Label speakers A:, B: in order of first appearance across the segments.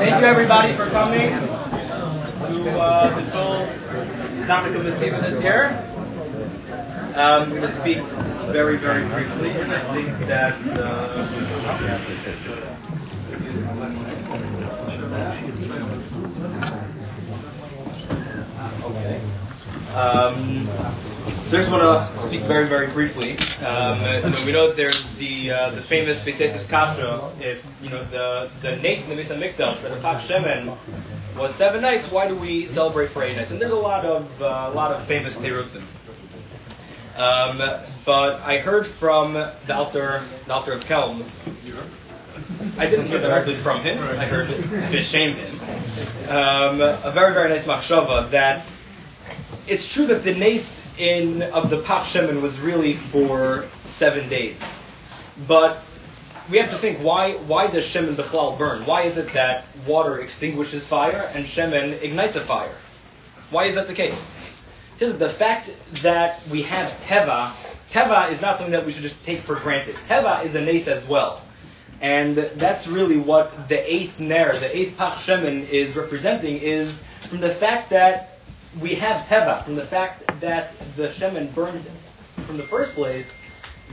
A: Thank you everybody for coming to uh, topic of the Seva this year. Um, I'm going to speak very, very briefly. And I think that uh, okay. Um, just want to speak very, very briefly. Um, we know there's the uh, the famous Beis Yosef's Kasha. If you know the the Nace in the Misa Mikdash, for the Pak Shemen was seven nights. Why do we celebrate for eight nights? And there's a lot of uh, a lot of famous terutzim. Um, but I heard from the Alter, the Alter of Kelm. I didn't hear directly from him. I heard Bishem him. Um, a very, very nice machshava that it's true that the nace in of the Pach Shemen was really for seven days, but we have to think why why does Shemen Bechlal burn? Why is it that water extinguishes fire and Shemen ignites a fire? Why is that the case? Because the fact that we have Teva, Teva is not something that we should just take for granted. Teva is a nace as well. And that's really what the eighth Ner, the eighth Pach Shemen is representing, is from the fact that we have teva from the fact that the shemen burned from the first place.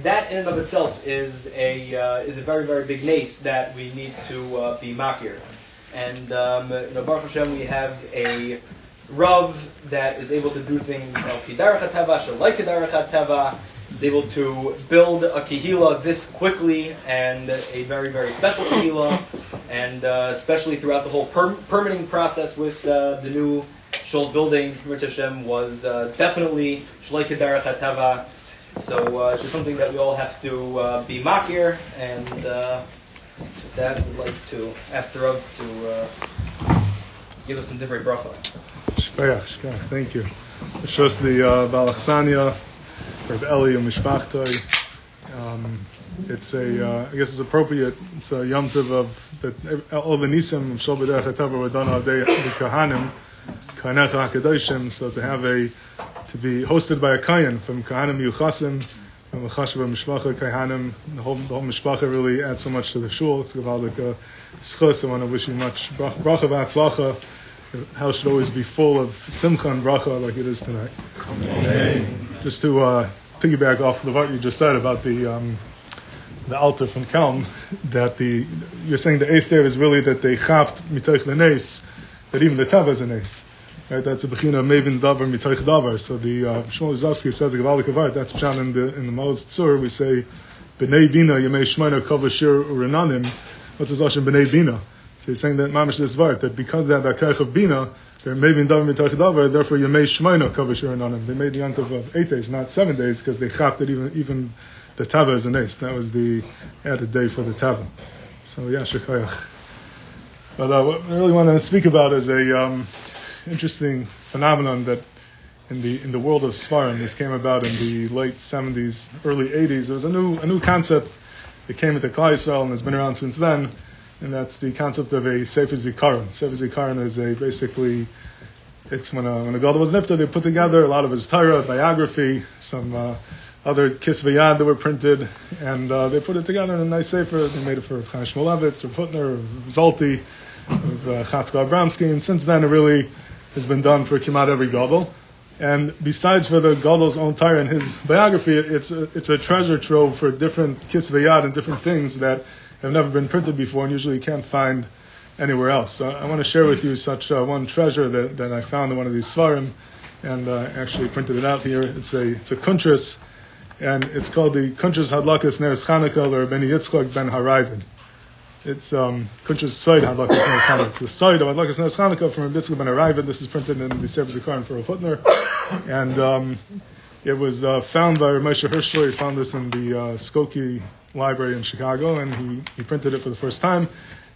A: That in and of itself is a uh, is a very very big nace that we need to uh, be makir. And um, you know, Baruch Hashem, we have a Rav that is able to do things al kidarach teva, kidarach teva, able to build a kihila this quickly and a very very special kihila, and uh, especially throughout the whole per- permitting process with uh, the new Shul's building, Mitzvah Hashem, was uh, definitely Shalai Kedarach HaTava. So uh, it's just something that we all have to uh, be makir, and uh, with that, we'd like to ask the Rav to uh, give us some different bracha.
B: Thank you. It shows the uh, Balachsania, Rav Eli and Mishpachtoi. Um, it's a, uh, I guess it's appropriate. It's a yom tov of that all the nisim of Shal B'derech were done all day the Kahanim. Kahanecha HaKadoshim, so to have a, to be hosted by a Kayan from Kahanim Yuchasim, from a Chashva Mishpacha Kahanim, the whole, the whole Mishpacha really adds so much to the shul. It's Gavaldik uh, Schus. I want to wish you much bracha v'atzlacha. The house should always be full of simcha and bracha like it is tonight. Amen. Just to uh, piggyback off the what you just said about the um, the Alter from Kelm, that the you're saying the eighth day is really that they chapped mitoich the that even the tava is an ace. Right, that's a bechina mevin davar mitoich davar. So the uh, Shmuel Rozovsky says a gavalik avar. That's pshan in the in the Maoz Tzur. We say b'nei bina yemei shmeina kavashir urenanim. What's his lashon b'nei bina? So he's saying that mamish this vart that because they have that kaich of bina, they're mevin davar mitoich davar. Therefore yemei shmeina kavashir urenanim. They made the yantav of eight days, not seven days, because they chapped it even even the tava is an ace. That was the added day for the tava. So yeah, shekayach. But uh, what I really want to speak about is a um, interesting phenomenon that in the in the world of Svarim, this came about in the late 70s, early 80s. There was a new a new concept that came into Klal Yisrael and has been around since then, and that's the concept of a Sefer Zikaron. Sefer Zikaron is a basically it's when a, when a God was nifta, they put together a lot of his Torah, biography, some uh, other kisvayad that were printed, and uh, they put it together in a nice sefer. They made it for Chaim Shmulevitz, or Hutner, or Zolti, of uh, Chatzkel Abramsky, and since then it really has been done for Kimat every Gadol. And besides for the Gadol's own Torah and his biography, it's a, it's a treasure trove for different kisvayad and different things that have never been printed before and usually you can't find anywhere else. So I want to share with you such uh, one treasure that, that I found in one of these svarim, and uh, actually printed it out here. It's a it's a kuntras, and it's called the Kuntras Hadlakas Neres Chanukah or Beni Yitzchak Ben Harayvin. It's um, Kuntra's side Hadlakas Neres Chanukah. It's the side of Hadlakas Neres Chanukah from Yitzchak Ben Harayvin. This is printed in the Sefer Zikaron for a Hutner, and um, it was uh, found by Moshe Hirschler. He found this in the uh, Skokie Library in Chicago, and he, he printed it for the first time.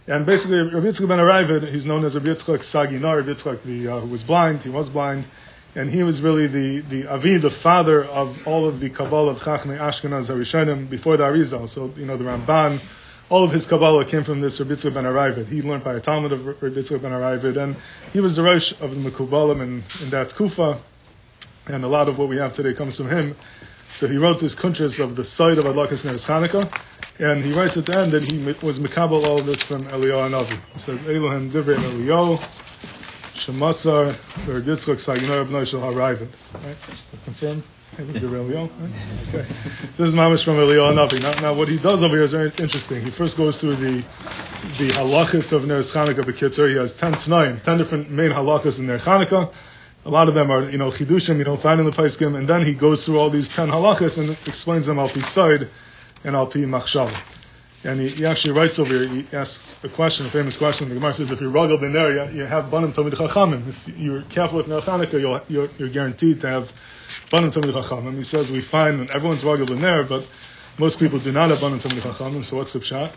B: And basically, Rabbi Yitzchak ben Aravid, he's known as Rabbi Yitzchak Saginar, Rabbi Yitzchak, the, uh, who was blind, he was blind, and he was really the, the Avi, the father of all of the Kabbalah of Chachmei Ashkenaz Harishonim before the Arizal. So, you know, the Ramban, all of his Kabbalah came from this Rabbi ben Aravid. He learned by a Talmud of Rabbi ben Aravid, and he was the Rosh of the Mekubalim in, in that Kufa, and a lot of what we have today comes from him. So he wrote this kuntras of the site of Adlakas Neres Chanukah, and he writes at the end that he was Mekabel all of this from Eliyahu Navi. He says, Elohim Divrei Eliyahu, Shemasar, Ver Yitzchak Saginor Abnoi Shel HaRaivin. Right, just to confirm. I think. Right? Okay. This is Mamish from Eliyahu Navi. Now, now, what he does over here is very interesting. He first goes through the the halachas of Neres Chanukah Bekitzer. He has 10 tonight, 10 different main halachas in Ner Chanukah. A lot of them are, you know, chidushim you don't find in the Paiskim, and then he goes through all these 10 halachas and explains them al pi side and al pi machshava. And he, he, actually writes over here, he asks a question, a famous question. The Gemara says, if you're rugged in there, you, you have banim tamid chachamim. If you're careful with Ner Chanukah, you're, you're guaranteed to have chachamim. He says, we find when everyone's in there, but most people do not have banim tamid chachamim, so what's the pshat?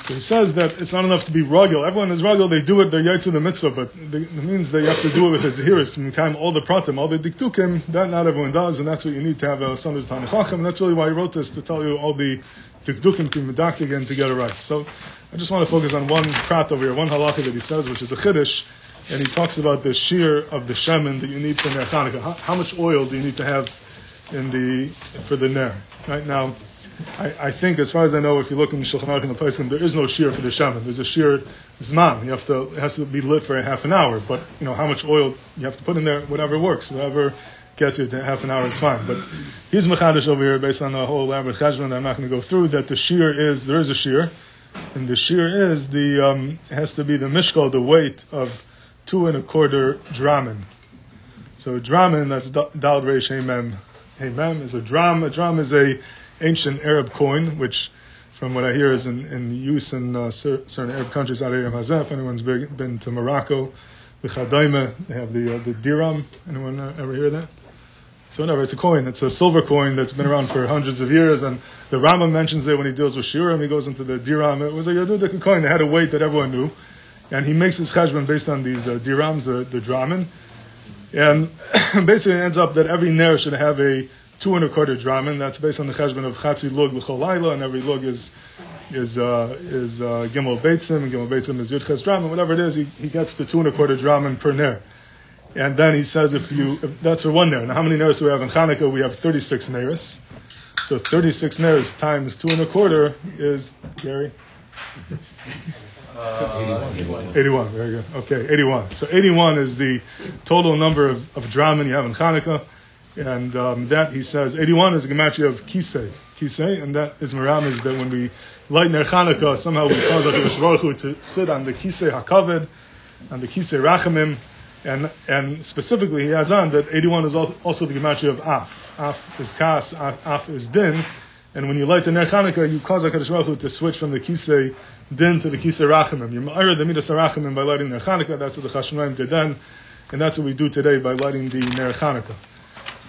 B: So he says that it's not enough to be rugil. Everyone is rugil, they do it, they're yaitz in the mitzvah, but it means they have to do it with his hearers, to all the pratim, all the diktukim, that not everyone does, and that's what you need to have a son of Tanachachim, and that's really why he wrote this, to tell you all the diktukim to medak again to get it right. So I just want to focus on one prat over here, one halacha that he says, which is a chiddush, and he talks about the shear of the shemen that you need for Ner Chanukah. How, how much oil do you need to have in the, for the Ner? Right now, I, I, think, as far as I know, if you look in Shulchan Aruch in the place, there is no shear for the shaman. There's a shear zman. You have to, it has to be lit for a half an hour. But you know how much oil you have to put in there, whatever works, whatever gets you to half an hour is fine. But he's mechadish over here based on the whole elaborate cheshbon that I'm not going to go through. That the shear is there is a shear, and the shear is the um, has to be the mishkal, the weight of two and a quarter dramen. So dramen, that's dal reish mem. Mem is a dram. A dram is a ancient Arab coin, which, from what I hear, is in, in use in uh, certain Arab countries. If anyone's been, been to Morocco, the Khadaima, they have the uh, the dirham. Anyone uh, ever hear that? So whatever, it's a coin. It's a silver coin that's been around for hundreds of years, and the Rama mentions it when he deals with Shurim. He goes into the dirham. It was a Yadudik coin that had a weight that everyone knew, and he makes his cheshbon based on these uh, dirhams, the, the and basically it ends up that every ner should have a two and a quarter dramen. That's based on the cheshbon of chatzi lug l'chol and every lug is is uh, is uh, gimel beitzim, and gimel beitzim is yud ches dramen. Whatever it is, he, he gets to two and a quarter dramen per ner. And then he says, if you if that's for one ner. Now, how many ners do we have in Hanukkah? We have 36 neris. So 36 ners times two and a quarter is Gary. Uh, 81. 81. Very good. Okay, 81. So 81 is the total number of, of dramen you have in Hanukkah. And um, that, he says, 81 is a gematria of kisei. Kisei, and that is Maram is that when we light Ner Chanukah, somehow we cause HaKadosh Baruch Hu to sit on the kisei HaKaved, on the kisei Rachamim, and, and specifically he adds on that 81 is also the gematria of Af. Af is Kas, Af, Af is Din, and when you light the Ner Chanukah, you cause HaKadosh Baruch Hu to switch from the kisei Din to the kisei Rachamim. You ma'ir the midas Rachamim by lighting Ner Chanukah, that's what the Chashmonaim did then, and that's what we do today by lighting the Ner Chanukah.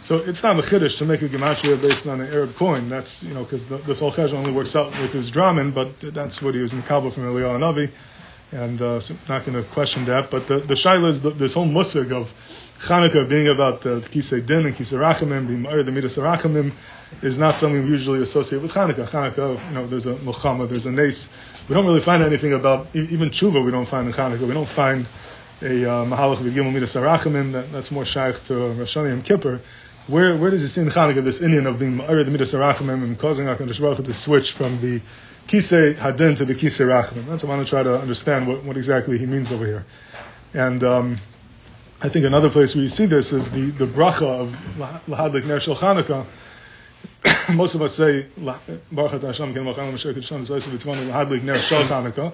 B: So it's not a chiddush to make a gematria based on an Arab coin. That's you know because this whole cheshbon only works out with his draman, but that's what he was in Kabul from Eliyahu Navi, and uh, so not going to question that. But the the shaila is the, this whole musig of Chanukah being about the kisei din and kisei rachamim, being ma'ir the midas rachamim, is not something we usually associate with Chanukah. Chanukah, you know, there's a muhammad, there's a nace. We don't really find anything about even tshuva. We don't find in Chanukah. We don't find a uh, mahalach v'gimel midas rachamim. That, that's more shaykh to Rosh Hashanah Kippur. Where where does he see in Chanukah this Indian of being Ma'arid Midas Arachimim and causing HaKadosh Baruch to switch from the Kisei Hadin to the Kisei Rachimim? That's what I want to try to understand what, what exactly he means over here. And um, I think another place where you see this is the, the bracha of Lahadlik Ner Shel Chanukah. Most of us say Baruch Hashem Ken Mashiach Vitzman Lahadlik Ner Shel Chanukah,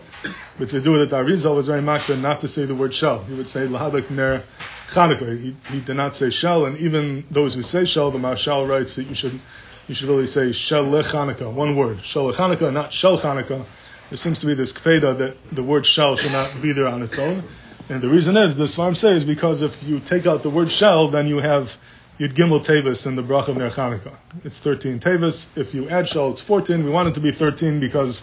B: but to do it at Arizal was very makbid not to say the word Shel. He would say Lahadlik Ner Chanukah. He, he, did not say shell, and even those who say shell, the Mashal writes that you should you should really say shell Chanukah, one word, shell Chanukah, not shell Chanukah. There seems to be this kfeda that the word shell should not be there on its own. And the reason is, the Svarim says, because if you take out the word shell, then you have Yud Gimel Tevis in the Brach of Ner Chanukah. It's 13 Tevis. If you add shell, it's 14. We want it to be 13 because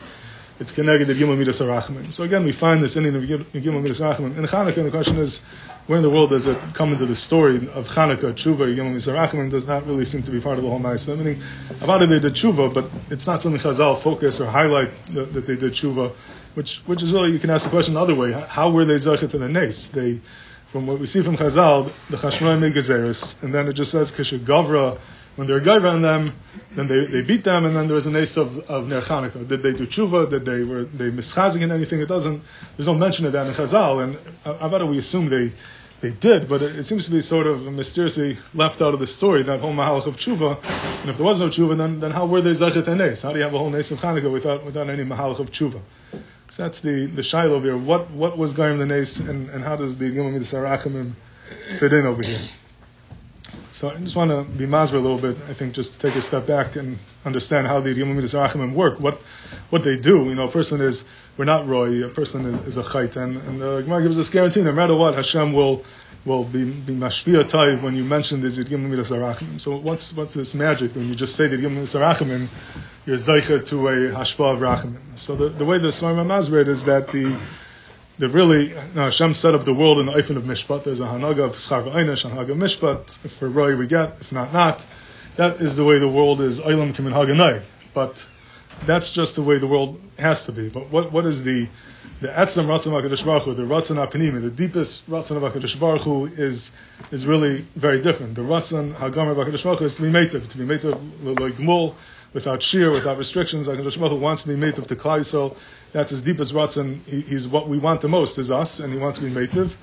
B: it's connected to Gimel Midas Arachman. So again, we find this Indian of Gimel Midas Arachman. In Chanukah, and the question is, where in the world does it come into the story of Chanukah, Tshuva, Gimel Midas Arachman? Does not really seem to be part of the whole Ma'aseh. Meaning, about it they did Tshuva, but it's not something Chazal focus or highlight that, that they did Tshuva, which, which is really, you can ask the question another way. How were they Zachet to the Nes? They, from what we see from Chazal, the Chashmoy made and then it just says, Kasha Gavra, when they're gaiva on them, then they, they beat them, and then there was an ace of, of Ner Chanukah. Did they do tshuva? Did they were they mischazing in anything? It doesn't. There's no mention of that in Chazal, and Avada we assume they they did, but it, it, seems to be sort of mysteriously left out of the story that whole mahalach of tshuva. And if there was no tshuva, then, then how were they zachet and How do you have a whole nes of Chanukah without without any mahalach of tshuva? So that's the the shiloh over here. What what was going the nes, and, and how does the Yom Sarachimim fit in over here? So I just want to be masber a little bit. I think just to take a step back and understand how the Yom Sarachimim work. What what they do. You know, a person is we're not roy. A person is, is a chait, and, and the Gemara gives us guarantee. No matter what, Hashem will will be be mashpia taiv when you mention this Yom Sarachimim. So what's what's this magic when you just say the Yom Sarachimim? You're zeicha to a hashpa of rachimim. So the, the way the Svarma Masred is that the the really now Hashem set up the world in the Eifin of Mishpat. There's a Hanaga of Schar V'Einish, Hanaga of Mishpat. If for Roy we get, if not, not. That is the way the world is Eilam Kimin Haganai. But that's just the way the world has to be. But what, what is the the Etzem Ratzon HaKadosh Baruch Hu, the Ratzon HaPanimi, the deepest Ratzon of HaKadosh Baruch Hu is, is really very different. The Ratzon HaGamer of HaKadosh Baruch Hu is to be mative, to be mative like Gmul, without shear, without restrictions. HaKadosh Baruch wants to be mative to Klai So That's his deepest Ratzon. He, he's what we want the most is us, and he wants to be mative.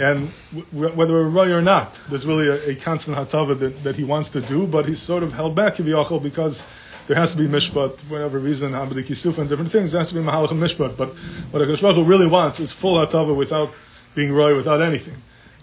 B: And w- whether we're right or not, there's really a, a constant hatava that, that he wants to do, but he's sort of held back, Kiviyachol, because there has to be mishpat for whatever reason, Hamad Kisuf and different things. There has to be mahalach mishpat. But what a Baruch really wants is full hatava without being roy, without anything.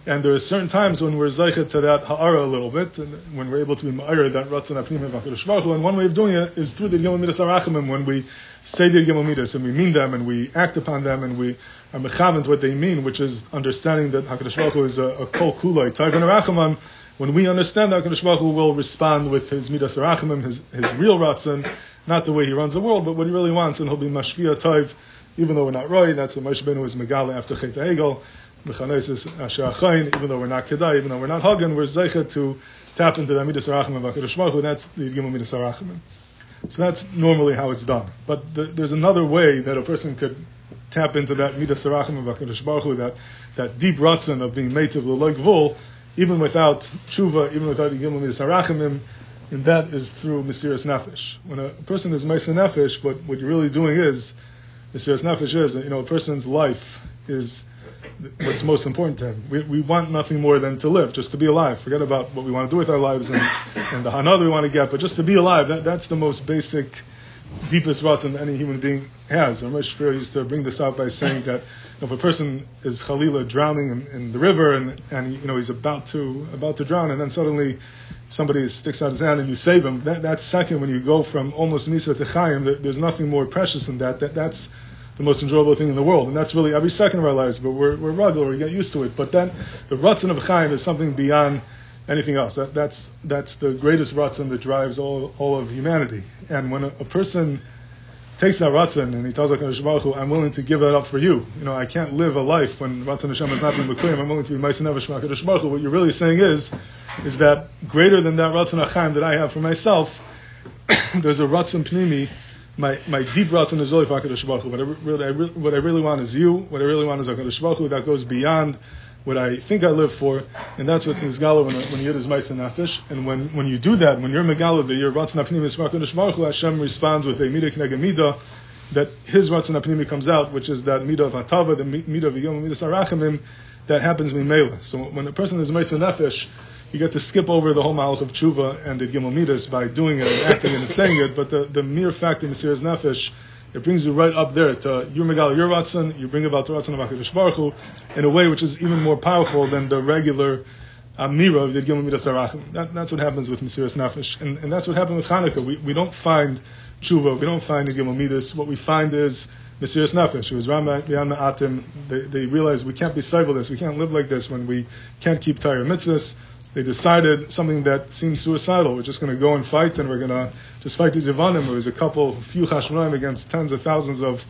B: And there are certain times when we're zeichet to that ha'ara a little bit, and when we're able to be ma'ara that ratzon apnim of Baruch And one way of doing it is through the Yom Arachimim, when we say the Yom and we mean them and we act upon them and we are mechavent what they mean, which is understanding that Hakadosh Baruch is a, a kol kulai, Targan Arachimim, when we understand that, HaKadosh Baruch will respond with his midas arachimim, his, his real ratzon, not the way he runs the world, but what he really wants, and he'll be mashpia taiv, even though we're not right. That's what Moshe Benu is megala after Chet Hegel, even though we're not kedai, even though we're not hagen, we're zeicha to tap into the midas arachimim of HaKadosh Baruch that's the Yom midas arachimim. So that's normally how it's done. But the, there's another way that a person could tap into that midas arachim of HaKadosh Baruch that, that deep ratzon of being of the vul, even without tshuva, even without yigim sarachimim, and that is through Mesiras Nefesh. When a person is Mesiras Nefesh, but what you're really doing is, Mesiras Nefesh is, you know, a person's life is what's most important to him. We, we want nothing more than to live, just to be alive. Forget about what we want to do with our lives and, and the hana we want to get, but just to be alive, that, that's the most basic, deepest rotten any human being has. Ramesh Shapiro used to bring this out by saying that if a person is Khalila drowning in, in, the river and, and you know he's about to about to drown and then suddenly somebody sticks out his hand and you save him, that, that second when you go from almost Misa to Chaim, there, there's nothing more precious than that. that. That's the most enjoyable thing in the world. And that's really every second of our lives, but we're, we're regular, we get used to it. But then the Ratzin of Chaim is something beyond anything else. That, that's, that's the greatest Ratzin that drives all, all of humanity. And when a, a person takes that ratzon and he tells HaKadosh Baruch Hu, I'm willing to give that up for you. You know, I can't live a life when ratzon Hashem has not been Mekuyim. I'm willing to be Ma'asin Nevesh HaKadosh Baruch Hu. What you're really saying is, is that greater than that ratzon Achaim that I have for myself, there's a ratzon Pnimi, my, my deep ratzon is really for HaKadosh Baruch Hu. What I, really, what I really want is you. What I really want is HaKadosh Baruch Hu. That goes beyond what I think I live for, and that's what's in Zgala when, when Yid is Maisa Nefesh. And when, when you do that, when you're Megala, the you're Ratzon Apnim Yismar Baruch Hashem responds with a Midah Midah, that his Ratzon Apnimi comes out, which is that Midah of Hatava, the Midah of Yom Midah Sarachamim, that happens Mimela. So when a person is Maisa Nefesh, you get to skip over the whole Malach of Tshuva and the Gimel by doing it and acting and saying it, but the, the mere fact of Mesiras Nefesh it brings you right up there to your Megal, your Ratzon, you bring about the Ratzon of HaKadosh Baruch Hu in a way which is even more powerful than the regular Amira of the Gimel Midas. That, that's what happens with Mesiras Nefesh. And, and that's what happened with Hanukkah. We, we don't find Tshuva, we don't find the Gimel Midas. What we find is Mesiras Nefesh. It was Rama Yan Ma'atim. They, they realized we can't be cyber this, we can't live like this when we can't keep Torah mitzvahs they decided something that seems suicidal. We're just going to go and fight, and we're going to just fight these Yavanim. It was a couple, few Chashmonaim against tens of thousands of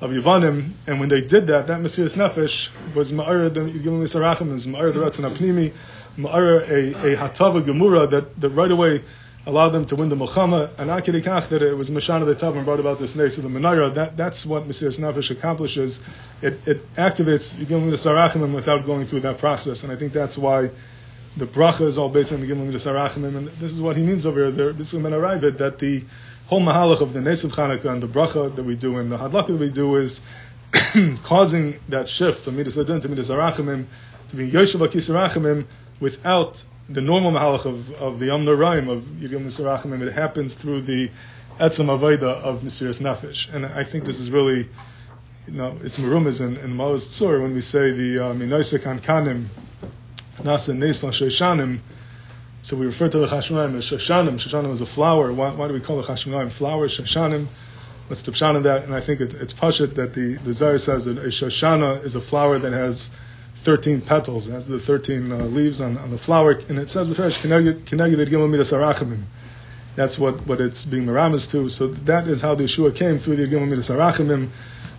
B: of Yavanim, and when they did that, that Mesiras Nefesh was Ma'ara the Yisarachim, is Ma'ara the Ratzon Apnimi, Ma'ara a, a Hatava Gemura that, that right away allowed them to win the Milchama, and Akidikach that it was Mashana the Tav and brought about this Nes of the Menorah. That, that's what Mesiras Nefesh accomplishes. It, it activates Yom Yisarachim without going through that process, and I think that's why the bracha is all based on the Gimel Midas Arachimim, and this is what he means over here. This is when arrive at that the whole mahalach of the Nes of and the bracha that we do and the hadlaka that we do is causing that shift from Midas Adin to Midas Arachimim to be Yoshev Akis Arachimim without the normal mahalach of, of the Yom Naraim of Yigim Midas. It happens through the Etzem Aveda of Mesiris Nefesh, and I think this is really you know, it's merumas and, in Maoz Tzur when we say the Minoisek uh, Kanim Nasa Nesla Shoshanim. So we refer to the Chashmonaim as Shoshanim. Shoshanim is a flower. Why, why do we call the Chashmonaim flowers? Shoshanim. What's the pshan of that? And I think it, it's pashut that the the Zayar says that a Shoshana is a flower that has 13 petals. Has the 13 uh, leaves on, on the flower, and it says That's what, what it's being miramis to. So that is how the Yeshua came through the Gimel Midas Arachimim.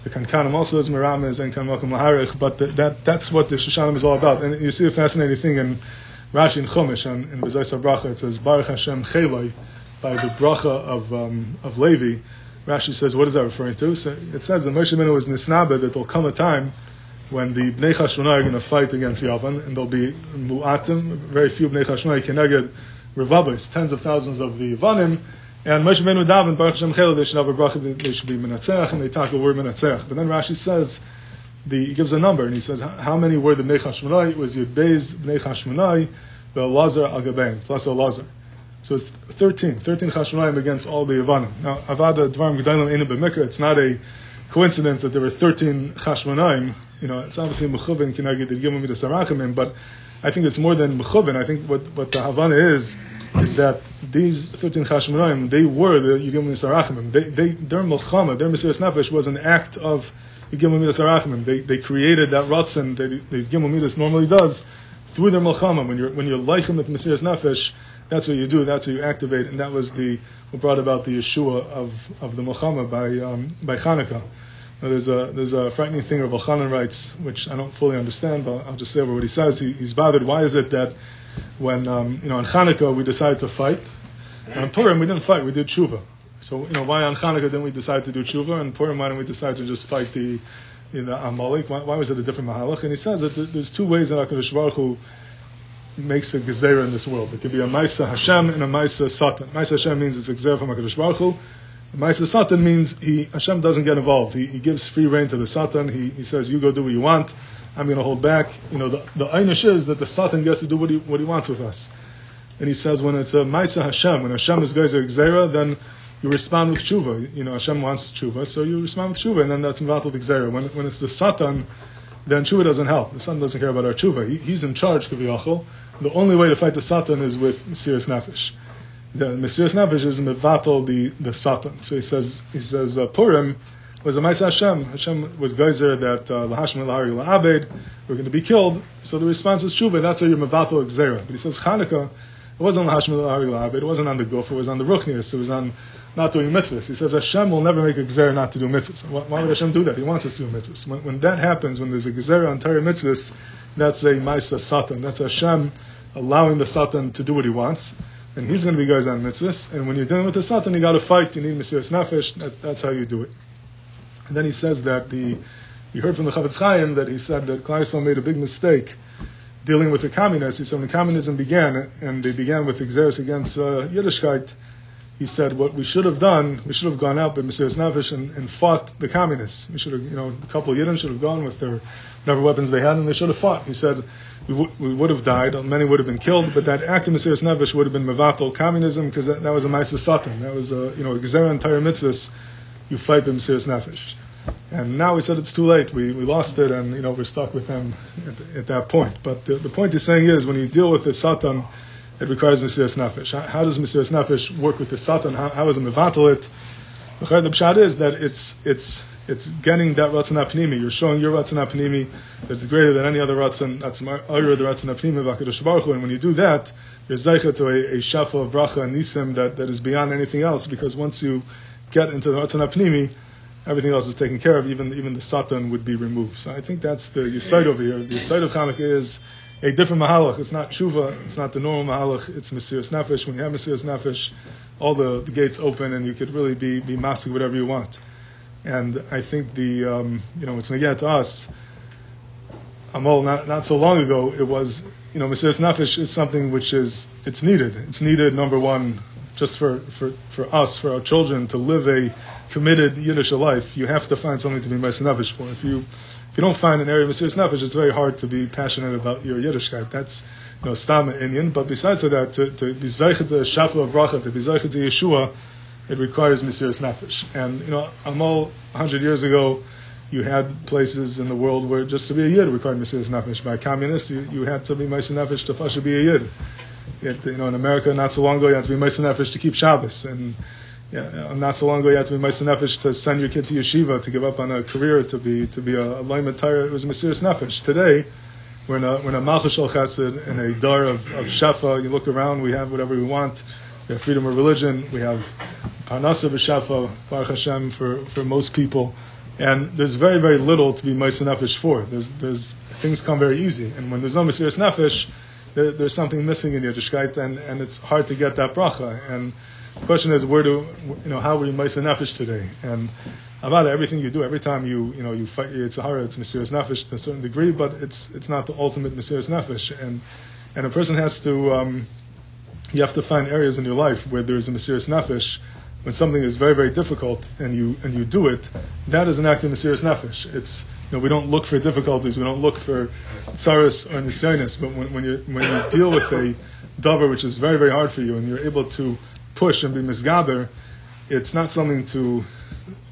B: The Kankanim also is Miramis and Kanmakum Laharich, but the, that, that's what the Shoshanim is all about. And you see a fascinating thing in Rashi and Chumash, and in Bezayis Bracha, it says, Baruch Hashem Cheloi, by the bracha of, um, of Levi. Rashi says, what is that referring to? So it says that Moshe Minu is Nisnabe, that there'll come a time when the Bnei Chashmonai are going to fight against Yavan, and there'll be Mu'atim, very few Bnei Chashmonai, Keneged Revabis, tens of thousands of the Yavanim, and Moshe Benu Daven, Baruch Hashem Chel, they should have a bracha, they should be Menatzeach, and they talk the word Menatzeach. But then Rashi says, the, he gives a number, and he says, how many were the Bnei Chashmonai? It was Yud Beis Bnei Chashmonai, the Lazar Agabein, plus a Lazar. So it's 13, 13 Chashmonaim against all the Yavanim. Now, Avada Dvarim Gedalim Einu B'Mikra, it's not a coincidence that there were 13 Chashmonaim. You know, it's obviously Mechuvin, Kinagid, Gimel Midas Arachimim, but I think it's more than Mechuvin. I think what, what the Havana is, is that these 13 Chashmonaim, they were the Yigim Nisarachimim. They, they, their Melchama, their Mesiras Nefesh was an act of Yigim Midas Arachimim. They, they created that Ratzin that the Yigim normally does through their Melchama. When you're, when you're Leichem with Mesiras Nefesh, that's what you do, that's what you activate, and that was the, what brought about the Yeshua of, of the Melchama by, um, by Hanukkah. Now, there's a there's a frightening thing Rav Elchanan writes, which I don't fully understand, but I'll just say what he says. He, he's bothered. Why is it that when um, you know on Hanukkah we decided to fight, and on Purim we didn't fight, we did tshuva. So you know why on Hanukkah didn't we decide to do tshuva, and Purim why didn't we decide to just fight the you know, Amalek? Why, why was it a different mahalach? And he says that there's two ways that Hakadosh Baruch Hu makes a gezerah in this world. It could be a Maisa Hashem and a Maisa Satan. Maisa Hashem means it's a from Hakadosh Baruch Hu. Maisa Satan means he Hashem doesn't get involved. He, he gives free reign to the Satan. He, he says, "You go do what you want. I'm going to hold back." You know, the the einish is that the Satan gets to do what he what he wants with us. And he says, when it's a Maisa Hashem, when Hashem is guys Gzera, then you respond with tshuva. You know, Hashem wants tshuva, so you respond with tshuva, and then that's involved with Gzera. When when it's the Satan, then tshuva doesn't help. The Satan doesn't care about our tshuva. He, he's in charge, kaviyachol. The only way to fight the Satan is with Mesiris Nefesh the Mesiris Nefesh is mevatel the the Satan. So he says he says uh, Purim was a Ma'aseh Hashem. Hashem was geyser that uh, lahashim lahari la'abed we're going to be killed. So the response was tshuva. That's how you're mevatel gzera. But he says Chanukah. It wasn't lahashim lahari la'abed. It wasn't on the guf. It was on the ruchnius. It was on not doing mitzvahs. He says Hashem will never make a gzera not to do mitzvahs. Why, why would Hashem do that? He wants us to do mitzvahs. When, when that happens, when there's a gzera on Torah mitzvahs, that's a Ma'aseh Satan. That's Hashem allowing the Satan to do what he wants and he's going to be guys on mitzvahs. And when you're dealing with the Satan, you got to fight. You need Mesiras Nefesh. That, that's how you do it. And then he says that the, you heard from the Chafetz Chaim that he said that Klal Yisrael made a big mistake dealing with the communists. He said when communism began, and they began with exeris against uh, Yiddishkeit, he said what we should have done, we should have gone out with Mesiras Nefesh and, and fought the communists. We should have, you know, a couple of Yidden should have gone with their whatever weapons they had, and they should have fought. He said we, w- we would have died, many would have been killed, but that act of Mesiras Nefesh would have been mevatel communism because that, that, was a Maisa Satan. That was a, you know, Gezerah entire mitzvahs, you fight with Mesiras Nefesh. And now we said it's too late. We, we lost it, and you know we're stuck with them at, at that point. But the, the point he's saying is when you deal with the Satan, it requires Mesiras Nefesh. How, how does Mesiras Nefesh work with the Satan? How, how is it mevatel it? The pshat is that it's it's it's getting that Ratzon Apnimi. You're showing your Ratzon Apnimi that's greater than any other Ratzon, that's Ayur, the Ratzon Apnimi of. And when you do that, you're Zeicha to a, a Shafa of Bracha and Nisim that, that is beyond anything else, because once you get into the Ratzon Apnimi, everything else is taken care of, even, even the Satan would be removed. So I think that's the Yisayt over here. The Yisayt of Chanukah is a different Mahalach. It's not Tshuva, it's not the normal Mahalach, it's Mesiras Nefesh. When you have Mesiras Nefesh, all the, the gates open and you could really be, be masking whatever you want. And I think the, um, you know, it's again to us. Amol, not, not so long ago, it was, you know, Mesiris Nefesh is something which is, it's needed. It's needed, number one, just for, for, for us, for our children, to live a committed Yiddish life, you have to find something to be Mesiris Nefesh for. If you, if you don't find an area of Mesiris Nefesh, it's very hard to be passionate about your Yiddishkeit. That's, you know, Stam Indian. But besides that, to, to be Zeichet to Shafa of Bracha, to be Zeichet to Yeshua, it requires Mesiris Nefesh. And, you know, Amol, 100 years ago, you had places in the world where just to be a yid required Mesiris Nefesh. By communists, you, you had to be Mesiris Nefesh to Pasha be a yid. Yet, you know, in America, not so long ago, you had to be Nefesh to keep Shabbos. And yeah, uh, not so long ago, you had to be Nefesh to send your kid to yeshiva, to give up on a career, to be to be a, a Laimet It was Mesiris Nefesh. Today, we're in a, we're in a Malchus Chesed, in a dar of, of Shafa. You look around, we have whatever we want. We have freedom of religion. We have Parnasa B'Shafa, Baruch Hashem, for, for most people. And there's very, very little to be Nefesh for. There's, there's, things come very easy. And when there's no Mesiris Nefesh, there, there's something missing in Yiddishkeit, and, and it's hard to get that bracha. And the question is, where do, you know, how are you Mesiris Nefesh today? And about everything you do, every time you, you know, you fight it's a hara, it's Mesiris Nefesh to a certain degree, but it's, it's not the ultimate Mesiris Nefesh. And, and a person has to, um, you have to find areas in your life where there's a Mesiris Nefesh, when something is very, very difficult and you and you do it, that is an act of Mesiris Nefesh. It's you know, we don't look for difficulties, we don't look for tsaris or nisyonis, but when, when you when you deal with a dover which is very, very hard for you and you're able to push and be misgaber, it's not something to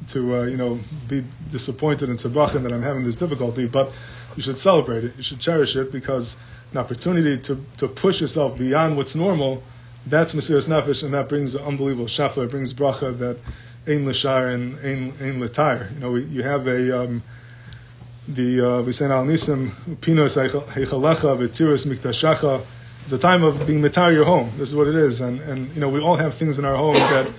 B: to uh, you know be disappointed in sabrachin that I'm having this difficulty, but you should celebrate it, you should cherish it because an opportunity to, to push yourself beyond what's normal that's Mesiris Nefesh, and that brings an unbelievable shafa. It brings bracha that ein l'shar and ein ein l'tayr. You know, we, you have a um, the uh, we say al nisim pinos heichalecha v'tiris miktashacha. It's a time of being mitar your home. This is what it is, and and you know we all have things in our home that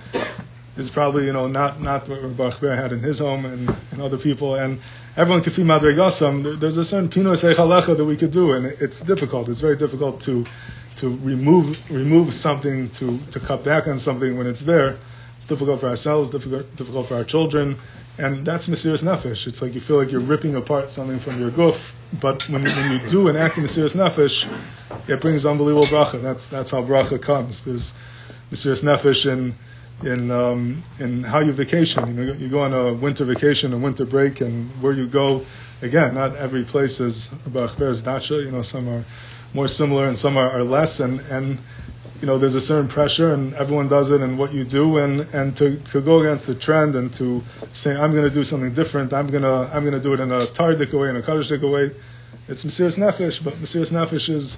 B: is probably you know not not what Ber had in his home and, and other people and everyone can feel madregasam. There's a certain pinos heichalecha that we could do, and it's difficult. It's very difficult to to remove remove something to to cut back on something when it's there. It's difficult for ourselves, difficult difficult for our children, and that's Mesiris Nefesh. It's like you feel like you're ripping apart something from your goof, but when, when you do an act of Mesiris Nefesh, it brings unbelievable bracha. That's that's how bracha comes. There's Mesiris Nefesh in in um, in how you vacation. You know, you go on a winter vacation, a winter break, and where you go. Again, not every place is Baruch dacha. You know, some are more similar and some are, are less and, and you know there's a certain pressure and everyone does it and what you do and, and to, to go against the trend and to say I'm going to do something different I'm going to I'm to do it in a tardik way in a kaddish way it's Mesiris Nefesh but Mesiris Nefesh is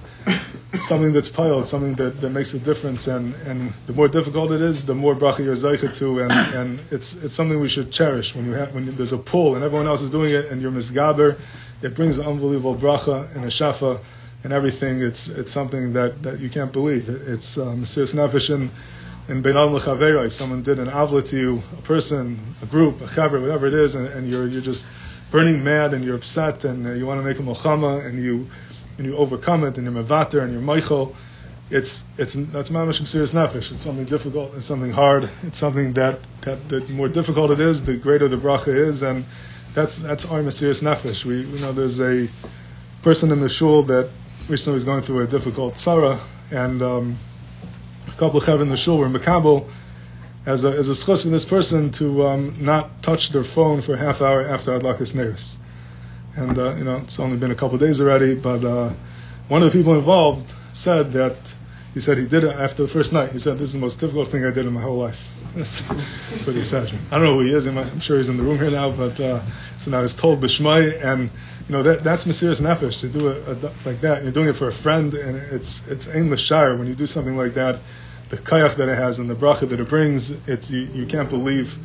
B: something that's piled something that, that makes a difference and, and the more difficult it is the more bracha you're zeicha to and, and it's it's something we should cherish when you have when there's a pull and everyone else is doing it and you're misgaber it brings unbelievable bracha and a shafa and everything. It's it's something that, that you can't believe. It's um, Mesiris Nefesh in, in Beinal Someone did an avla to you, a person, a group, a chaver, whatever it is, and, and, you're you're just burning mad and you're upset and uh, you want to make a mochama and you and you overcome it and you're mevater and you're meichel. It's it's that's mamash Mesiris Nefesh. It's something difficult. It's something hard. It's something that, that the more difficult it is, the greater the bracha is, and that's that's our Mesiris Nefesh. We you know there's a person in the shul that recently was going through a difficult Sarah, and um, a couple of Chav in the shul were Makabal as a, as a for this person to um, not touch their phone for a half hour after Adlakas Neris. And, uh, you know, it's only been a couple of days already, but uh, one of the people involved said that he said he did it after the first night. He said, This is the most difficult thing I did in my whole life. That's, that's what he said. I don't know who he is. I'm sure he's in the room here now, but uh, so now he's told Bishmai, and you know that that's Mesiris Nefesh to do it like that. You're doing it for a friend, and it's it's Ein L'Shire. When you do something like that, the kayach that it has and the bracha that it brings, it's you, you can't believe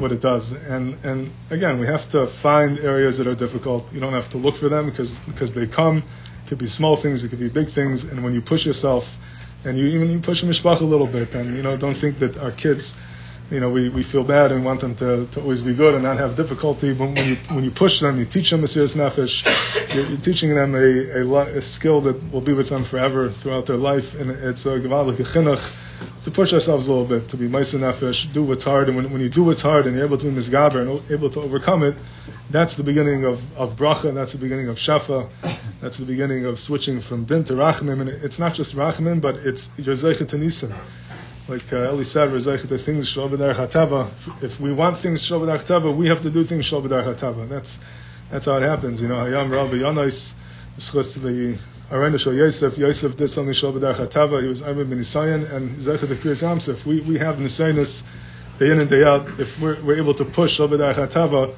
B: what it does. And and again, we have to find areas that are difficult. You don't have to look for them because because they come. It could be small things, it could be big things, and when you push yourself, and you even you push a mishpach a little bit, and you know don't think that our kids you know, we, we feel bad and want them to, to always be good and not have difficulty. But when you when you push them, you teach them a serious nefesh. You're, you're, teaching them a, a, a, skill that will be with them forever throughout their life, and it's a gevadik chinuch to push ourselves a little bit, to be Maisa Nefesh, do what's hard, and when, when you do what's hard and you're able to be Mizgaber and able to overcome it, that's the beginning of, of Bracha, and that's the beginning of Shafa, that's the beginning of switching from Din to Rachmim, and it's not just Rachmim, but it's your Zeichet Nisim. Like uh, Eli said, Zeichet things Shalbadar Hatava. If we want things Shalbadar Hatava, we have to do things Shalbadar Hatava. That's, that's how it happens, you know. Hayam Rabbi Yanais, the Arena Shal Yosef, Yosef did something Shalbadar Hatava, he was ben Isayan, and Zeichet Kriyas Yamsef. We, we have Nisainis day in and day out. If we're, we're able to push Shalbadar Hatava,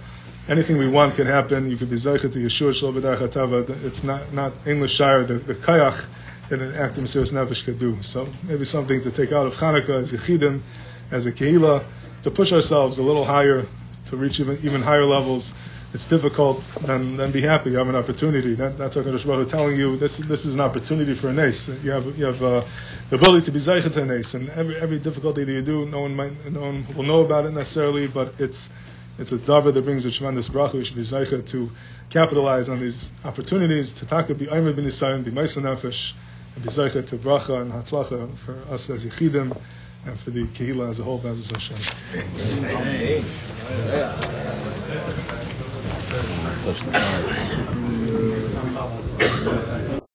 B: anything we want can happen. You could be Zeichet to Yeshua Shalbadar Hatava. It's not, not English Shire, the, the Kayach that an active Mesiris Nefesh could do. So maybe something to take out of Hanukkah as Yechidim, as a Kehila, to push ourselves a little higher, to reach even, even higher levels it's difficult, then, then be happy. You have an opportunity. That, that's what Kadosh Baruch telling you. This, this is an opportunity for a nace. You have, you have uh, the ability to be zeichet a nace, and every, every difficulty that you do, no one might, no one will know about it necessarily, but it's, it's a davar that brings a tremendous bracha. You should be zeichet to capitalize on these opportunities. To taka be aymer bin Yisayim, be ma'isa nefesh, and be zeichet to bracha and hatzlacha for us as yichidim and for the kehila as a whole, Bezos Hashem. Thank you.